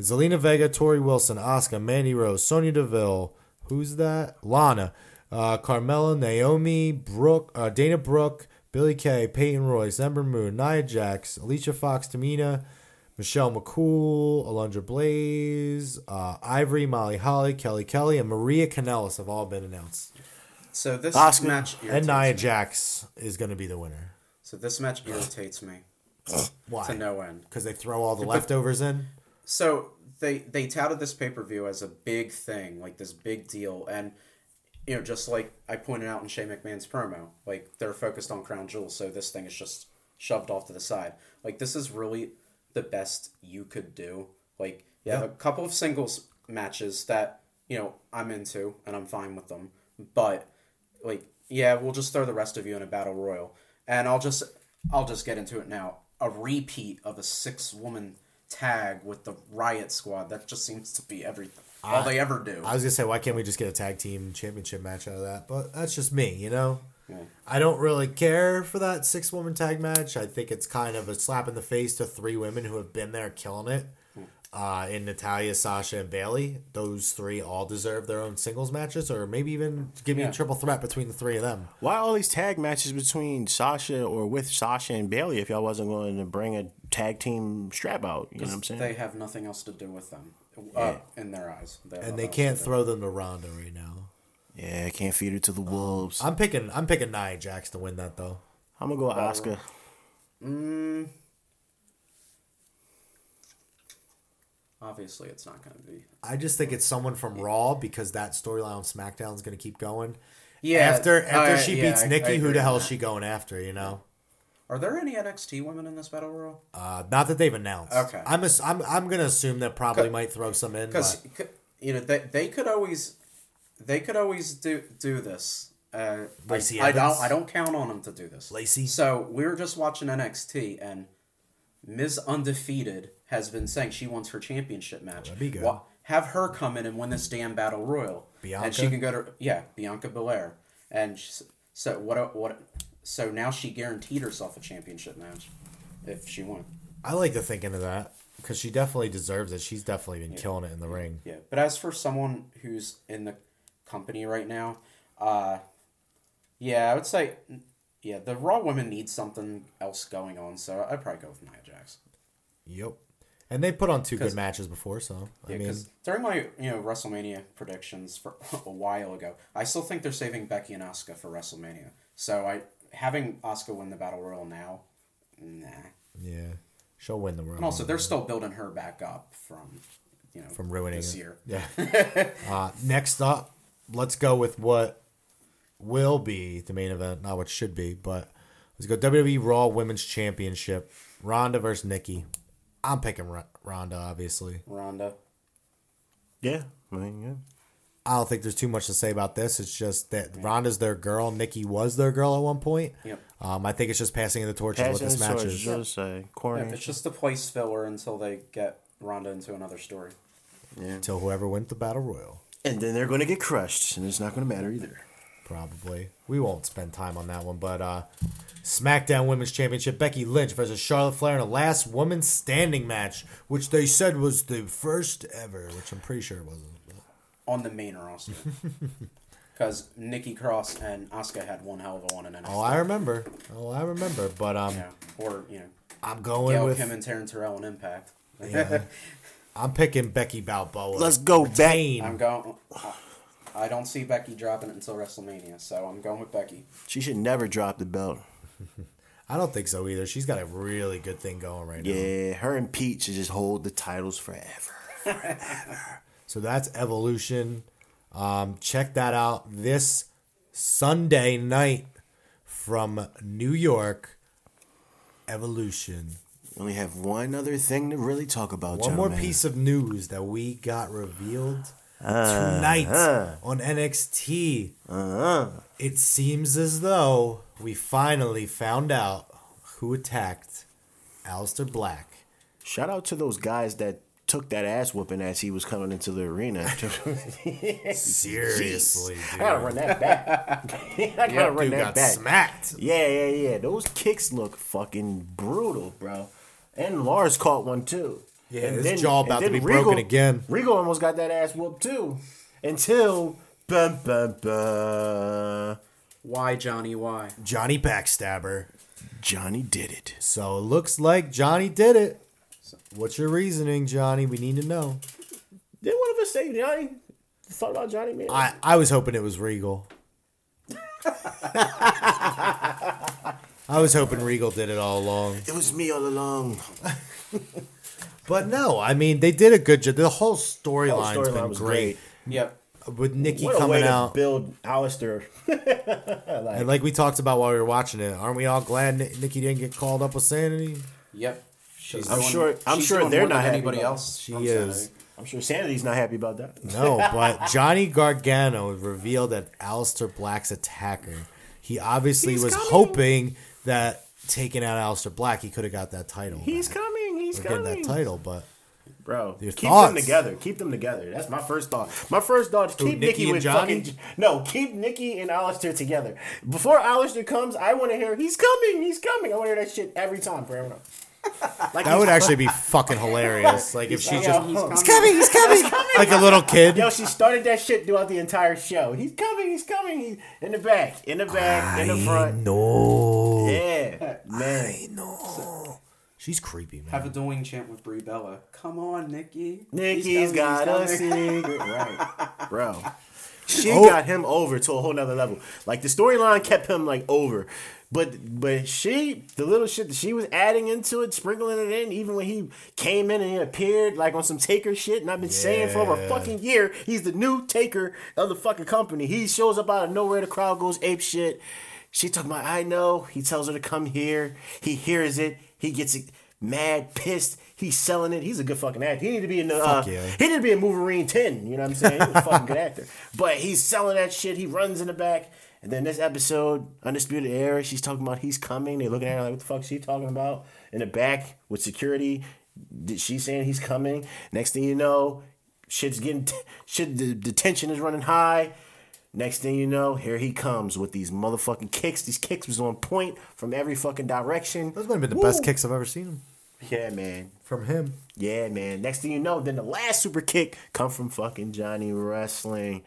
Zelina Vega, Torrie Wilson, Asuka, Mandy Rose, Sonya Deville. Who's that? Lana, uh, Carmella, Naomi, Brooke, uh, Dana Brooke, Billie Kay, Peyton Royce, Ember Moon, Nia Jax, Alicia Fox, Tamina, Michelle McCool, Alundra Blaze, uh, Ivory, Molly Holly, Kelly Kelly, and Maria Kanellis have all been announced. so this Asuka. match And irritates Nia me. Jax is going to be the winner. So this match irritates me to no end. Because they throw all the *laughs* leftovers in. So they they touted this pay per view as a big thing, like this big deal, and you know, just like I pointed out in Shane McMahon's promo, like they're focused on Crown Jewel, so this thing is just shoved off to the side. Like this is really the best you could do. Like Yeah. a couple of singles matches that you know I'm into and I'm fine with them, but like yeah, we'll just throw the rest of you in a battle royal, and I'll just I'll just get into it now. A repeat of a six woman tag with the Riott Squad. That just seems to be everything. All they ever do. I was gonna say, why can't we just get a tag team championship match out of that? But that's just me, you know. I don't really care for that six woman tag match. I think it's kind of a slap in the face to three women who have been there killing it. Uh, in Natalya, Sasha, and Bayley, those three all deserve their own singles matches, or maybe even give me Yeah. a triple threat between the three of them. Why all these tag matches between Sasha or with Sasha and Bayley if y'all wasn't going to bring a tag team strap out? You know what I'm saying? They have nothing else to do with them, uh, in their eyes. They And they can't throw them to Ronda right now. yeah, can't feed it to the wolves. I'm picking. I'm picking Nia Jax to win that though. I'm gonna go with Asuka. Mm, obviously, it's not going to be. I just think it's someone from Raw because that storyline on SmackDown is going to keep going. Yeah, after after I- she yeah, beats I- Nikki, I who the hell is she going after? You know, Are there any NXT women in this battle royal? uh, not that they've announced. Okay. I'm ass- I'm I'm gonna assume that probably might throw some in. Because you know they, they could always they could always do do this. Uh, I, Lacey I don't I don't count on them to do this. Lacey? So we were just watching NXT and Ms. Undefeated has been saying she wants her championship match. That'd be good. Wha- have her come in and win this damn battle royal. Bianca. And she can go to yeah Bianca Belair and so what what so now she guaranteed herself a championship match if she won. I like to think into that because she definitely deserves it. She's definitely been killing it in the ring. Yeah, but as for someone who's in the company right now, uh, yeah, I would say, yeah, the Raw women need something else going on, so I'd probably go with Nia Jax. Yep. And they put on two good matches before, so I Yeah, mean, during my you know WrestleMania predictions for *laughs* a while ago, I still think they're saving Becky and Asuka for WrestleMania. So I having Asuka win the Battle Royal now, nah. yeah, she'll win the Royal. And also, they're still building her back up from you know from ruining this it. year. Yeah. *laughs* uh, next up, let's go with what will be the main event, not what should be, but let's go WWE Raw Women's Championship. Ronda versus Nikki. I'm picking Ro- Ronda, obviously. Ronda. Yeah, I mean, yeah. I don't think there's too much to say about this. It's just that Ronda's their girl. Nikki was their girl at one point. Yep. Um, I think it's just passing of the torch is what this match torch, is. just, Yeah, coronation. it's just a place filler until they get Ronda into another story. Yeah. Until whoever wins the battle royal, and then they're gonna get crushed, and it's not gonna matter either. probably. We won't spend time on that one, but uh, SmackDown Women's Championship: Becky Lynch versus Charlotte Flair in a last woman standing match, which they said was the first ever, which I'm pretty sure it wasn't. On the main roster. *laughs* Because Nikki Cross and Asuka had one hell of a one in NXT. Oh, I remember. Oh, I remember. But um, yeah. Or, you know, I'm going Gail with. Kim and Taryn Terrell in Impact. Yeah. *laughs* I'm picking Becky Balboa. Let's go, back. I'm going. I don't see Becky dropping it until WrestleMania, so I'm going with Becky. She should never drop the belt. *laughs* I don't think so either. She's got a really good thing going right now. Yeah, her and Pete should just hold the titles forever. forever. So that's Evolution. Um, check that out this Sunday night from New York. Evolution. We only have one other thing to really talk about. One more piece of news that we got revealed Uh, tonight uh. on NXT. Uh-huh. It seems as though we finally found out who attacked Aleister Black. Shout out to those guys that took that ass whooping as he was coming into the arena. *laughs* Seriously, dude. I gotta run that back. *laughs* I gotta run Dude that got back. smacked. Yeah, yeah, yeah. Those kicks look fucking brutal, bro. And Lars caught one too. Yeah, And his jaw and about to then be broken again. Regal almost got that ass whooped too. Until bum, bum, bum, Why, Johnny? Why? Johnny Backstabber. Johnny did it. So it looks like Johnny did it. What's your reasoning, Johnny? We need to know. Did one of us say Johnny? Thought about Johnny man. I, I was hoping it was Regal. I was hoping Regal did it all along. it was me all along. But no, I mean, they did a good job. The whole Whole storyline's storyline been was great. Yep. With Nikki What a way coming to out. build Aleister. *laughs* And like we talked about while we were watching it, aren't we all glad Nikki didn't get called up with sanity? Yep. She's I'm sure- I'm she's sure they're not happy anybody about else. She from is. Saturday. I'm sure Sanity's not happy about that. No, but Johnny Gargano revealed that Aleister Black's attacker. He obviously He's was coming. hoping that taking out Aleister Black, he could have got that title. He's back. coming. He's Or getting coming. that title, but Bro, Your keep thoughts? them together. Keep them together. That's my first thought. My first thought is Who, keep Nikki Nikki and with Johnny? fucking no. Keep Nikki and Aleister together. Before Aleister comes, I want to hear he's coming. He's coming. I want to hear that shit every time forever. Like that would actually be *laughs* fucking hilarious. Like if she like, just yo, he's coming, he's coming, like a little kid. Yo, she started that shit throughout the entire show. He's coming. He's coming. He's in the back, in the back, in the front. No, Yeah, man. I know. She's creepy, man. Have a dueling chant with Brie Bella. Come on, Nikki. Nikki's coming, got he's a secret, *laughs* right, bro. She Oh. got him over to a whole nother level. Like the storyline kept him like over, but but she the little shit that she was adding into it, sprinkling it in, even when he came in and he appeared like on some Taker shit, and I've been saying for over a fucking year, he's the new Taker of the fucking company. He shows up out of nowhere, the crowd goes ape shit. She talking about I know. He tells her to come here. He hears it. He gets mad, pissed. He's selling it. He's a good fucking actor. He need to be in the. Uh, yeah. He need to be in Wolverine ten. You know what I'm saying? He's a fucking good *laughs* actor. But he's selling that shit. He runs in the back. And then this episode, Undisputed Era, she's talking about he's coming. They're looking at her like, what the fuck is she talking about? In the back with security, did she saying he's coming? Next thing you know, shit's getting shit. The, the tension is running high. Next thing you know, here he comes with these motherfucking kicks. These kicks was on point from every fucking direction. Those might have been the Woo. best kicks I've ever seen him Yeah, man. from him. Yeah, man. Next thing you know, then the last super kick come from fucking Johnny Wrestling.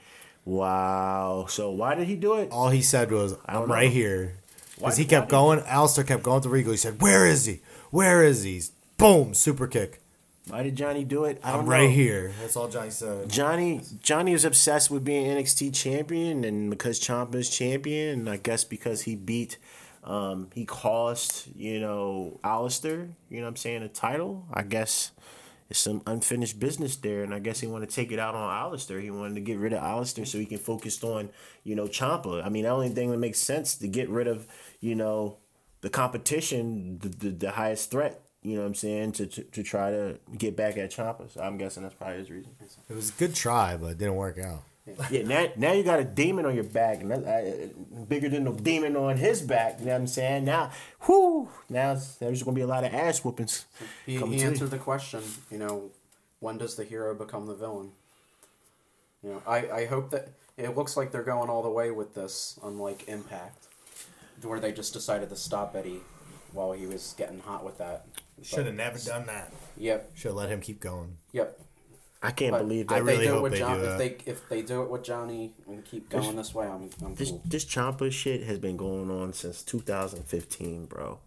Wow. So why did he do it? All he said was, "I'm right here," because he kept going. Aleister kept going to Regal. He said, "Where is he? Where is he?" Boom, super kick. Why did Johnny do it? I don't I'm know. right here. That's all Johnny said. Johnny Johnny was obsessed with being NXT champion, and because Ciampa's champion, and I guess because he beat, um, he cost you know Aleister, you know what I'm saying, a title. I guess it's some unfinished business there, and I guess he wanted to take it out on Aleister. He wanted to get rid of Aleister so he can focus on you know Ciampa. I mean, the only thing that makes sense to get rid of you know the competition, the the, the highest threat. You know what I'm saying to, to to try to get back at Ciampa. So I'm guessing that's probably his reason. It was a good try, but it didn't work out. Yeah, now, now you got a demon on your back, and that's uh, bigger than the demon on his back. You know what I'm saying? Now, whoo, now it's- there's going to be a lot of ass whoopings. He, coming he to you. answered the question, you know, when does the hero become the villain? You know, I, I hope that it looks like they're going all the way with this, unlike Impact, where they just decided to stop Eddie while he was getting hot with that. Should have never done that. Yep, Should have let him keep going. yep. I can't But believe if that. I they really do it hope with they John, do if they if they do it with Johnny and keep going this way, I'm I'm this cool. this Ciampa shit has been going on since 2015, bro.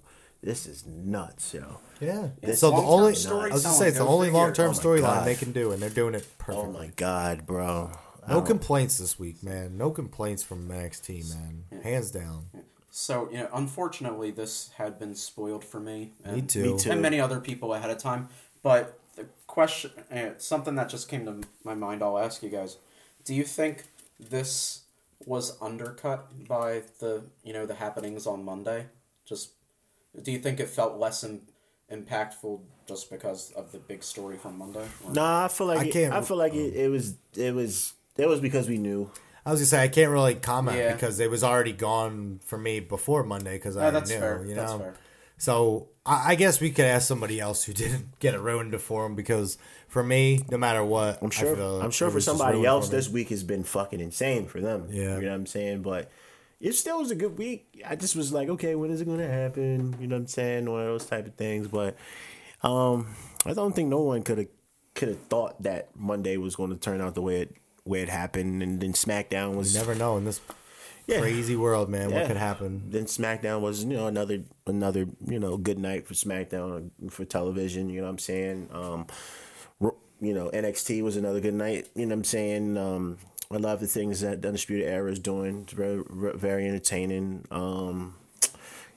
This is nuts, yo. Yeah. It's so the long-term only I was gonna say it's the only long term Oh storyline they can do, and they're doing it Oh perfectly. my god, bro. no oh. complaints this week, man. No complaints from Max NXT, man. Hands down. So you know, unfortunately, this had been spoiled for me. And, Me too. Me too. and many other people ahead of time. But the question, uh, something that just came to my mind, I'll ask you guys: Do you think this was undercut by the you know the happenings on Monday? Just do you think it felt less im- impactful just because of the big story from Monday? Or- Nah, I feel like I it, can't- I feel like it, it was it was it was because we knew. I was gonna say I can't really comment Yeah. because it was already gone for me before Monday because I Yeah, that's knew, fair. you That's know. So I, I guess we could ask somebody else who *laughs* didn't get it ruined for him because for me, no matter what, I'm sure. I feel I'm sure for somebody else, for this week has been fucking insane for them. Yeah. you know what I'm saying. But it still was a good week. I just was like, okay, when is it gonna happen? You know what I'm saying? One of those type of things. But um, I don't think no one could have could have thought that Monday was going to turn out the way it way it happened, and then SmackDown was You never know in this Yeah. crazy world, man, Yeah. what could happen. Then SmackDown was, you know, another another, you know, good night for SmackDown for television, you know what I'm saying? Um you know, NXT was another good night, you know what I'm saying? Um I love the things that the Undisputed Era is doing. It's very very entertaining. Um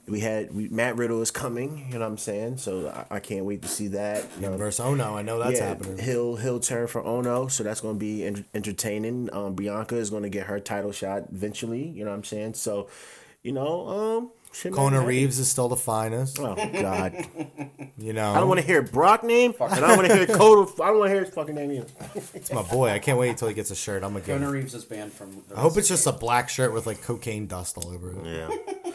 we had we, Matt Riddle is coming, you know what I'm saying? So I, I can't wait to see that. You know, Versus oh no, I know that's yeah, happening. He'll he'll turn for Ono, so that's going to be en- entertaining. Um, Bianca is going to get her title shot eventually. You know what I'm saying? So, you know, um, Shit, Kona happy. Reeves is still the finest. Oh God! You know, I don't want to hear Brock name, and I don't want to hear *laughs* Code. I don't want to hear his fucking name either. it's my boy. I can't wait until he gets a shirt. I'm gonna get. Kona. Reeves is banned from. The I hope it's just a black shirt with like cocaine dust all over it. Yeah.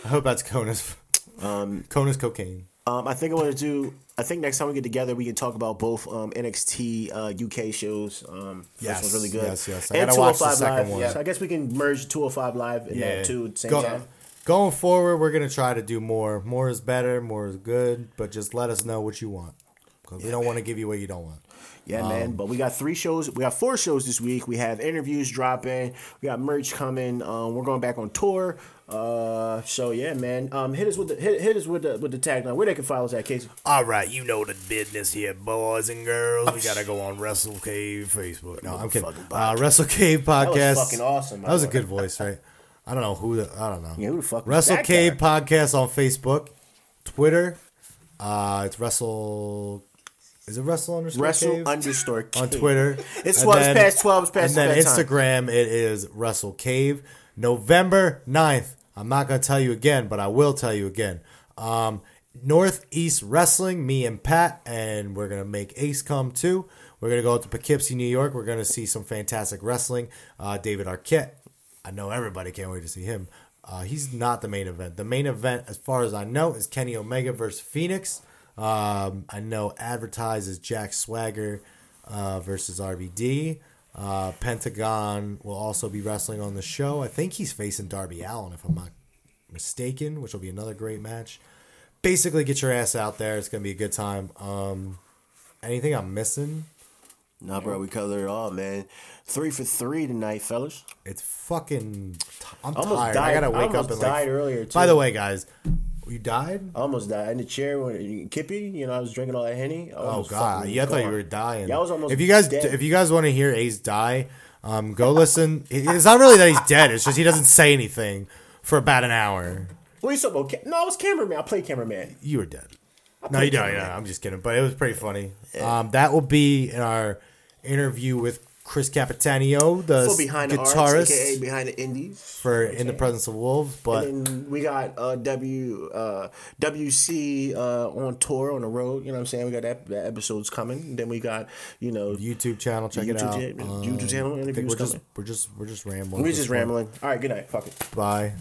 I hope that's Kona's. Um, Kona's cocaine. Um, I think I want to do. I think next time we get together, we can talk about both um, NXT uh, UK shows. Um, Yes, this one's really good. yes, yes. I And gotta watch the Live. one. Yeah. So I guess we can merge 205 Live and that too at the same Go- time. Going forward, we're gonna try to do more. More is better. More is good. But just let us know what you want, because we don't want to give you what you don't want. Yeah, Um, man. But we got three shows. We got four shows this week. We have interviews dropping. We got merch coming. Um, we're going back on tour. Uh, so yeah, man. Um, hit us with the hit, hit us with the with the tagline. Where they can follow us at, Casey? All right, you know the business here, boys and girls. We gotta go on *laughs* Wrestle Cave Facebook. No, I'm kidding. Uh, Wrestle Cave podcast. was fucking awesome, That was a good voice, right? *laughs* I don't know who. The, I don't know. Yeah, who the fuck Wrestle Cave podcast on Facebook, Twitter. Uh, it's Wrestle. Is it Wrestle underscore Wrestle Cave? underscore on Twitter. It's 12 then- past 12 it's past And then that time. Instagram, it is Wrestle Cave. November 9th. I'm not going to tell you again, but I will tell you again. Um, Northeast Wrestling, me and Pat, and we're going to make Ace come too. We're going to go out to Poughkeepsie, New York. We're going to see some fantastic wrestling. Uh, David Arquette. I know everybody can't wait to see him. Uh, he's not the main event. The main event, as far as I know, is Kenny Omega versus Fenix. Um, I know advertised as Jack Swagger uh, versus RVD. Uh, Pentagon will also be wrestling on the show. I think he's facing Darby Allin, if I'm not mistaken, which will be another great match. Basically, get your ass out there. It's gonna be a good time. Um, anything I'm missing? Nah, bro, we covered it all, man. Three for three tonight, fellas. It's fucking. I'm almost tired. died- I gotta I wake up almost and died like. earlier, Too. By the way, guys, you died. I almost died in the chair when Kippy. You know, I was drinking all that henny. Oh god, yeah, I thought you were dying. Yeah, I was almost If you guys, dead. if you guys want to hear Ace die, um, go listen. It's not really that he's dead. It's just he doesn't say anything for about an hour. What are you talking about? No, I was cameraman. I played cameraman. You were dead. No, you don't. Yeah, I'm just kidding. But it was pretty funny. Um, that will be in our interview with Chris Capitanio, the For behind guitarist arts, aka behind the indies. for In the Presence of Wolves. But And we got uh, W uh, WC uh, on tour on the road. You know what I'm saying? We got that, that episodes coming. Then we got you know YouTube channel, check it out. Um, YouTube channel interviews we're just coming. we're just we're just rambling. we at this just point. rambling. All right, good night. Fuck it. Bye.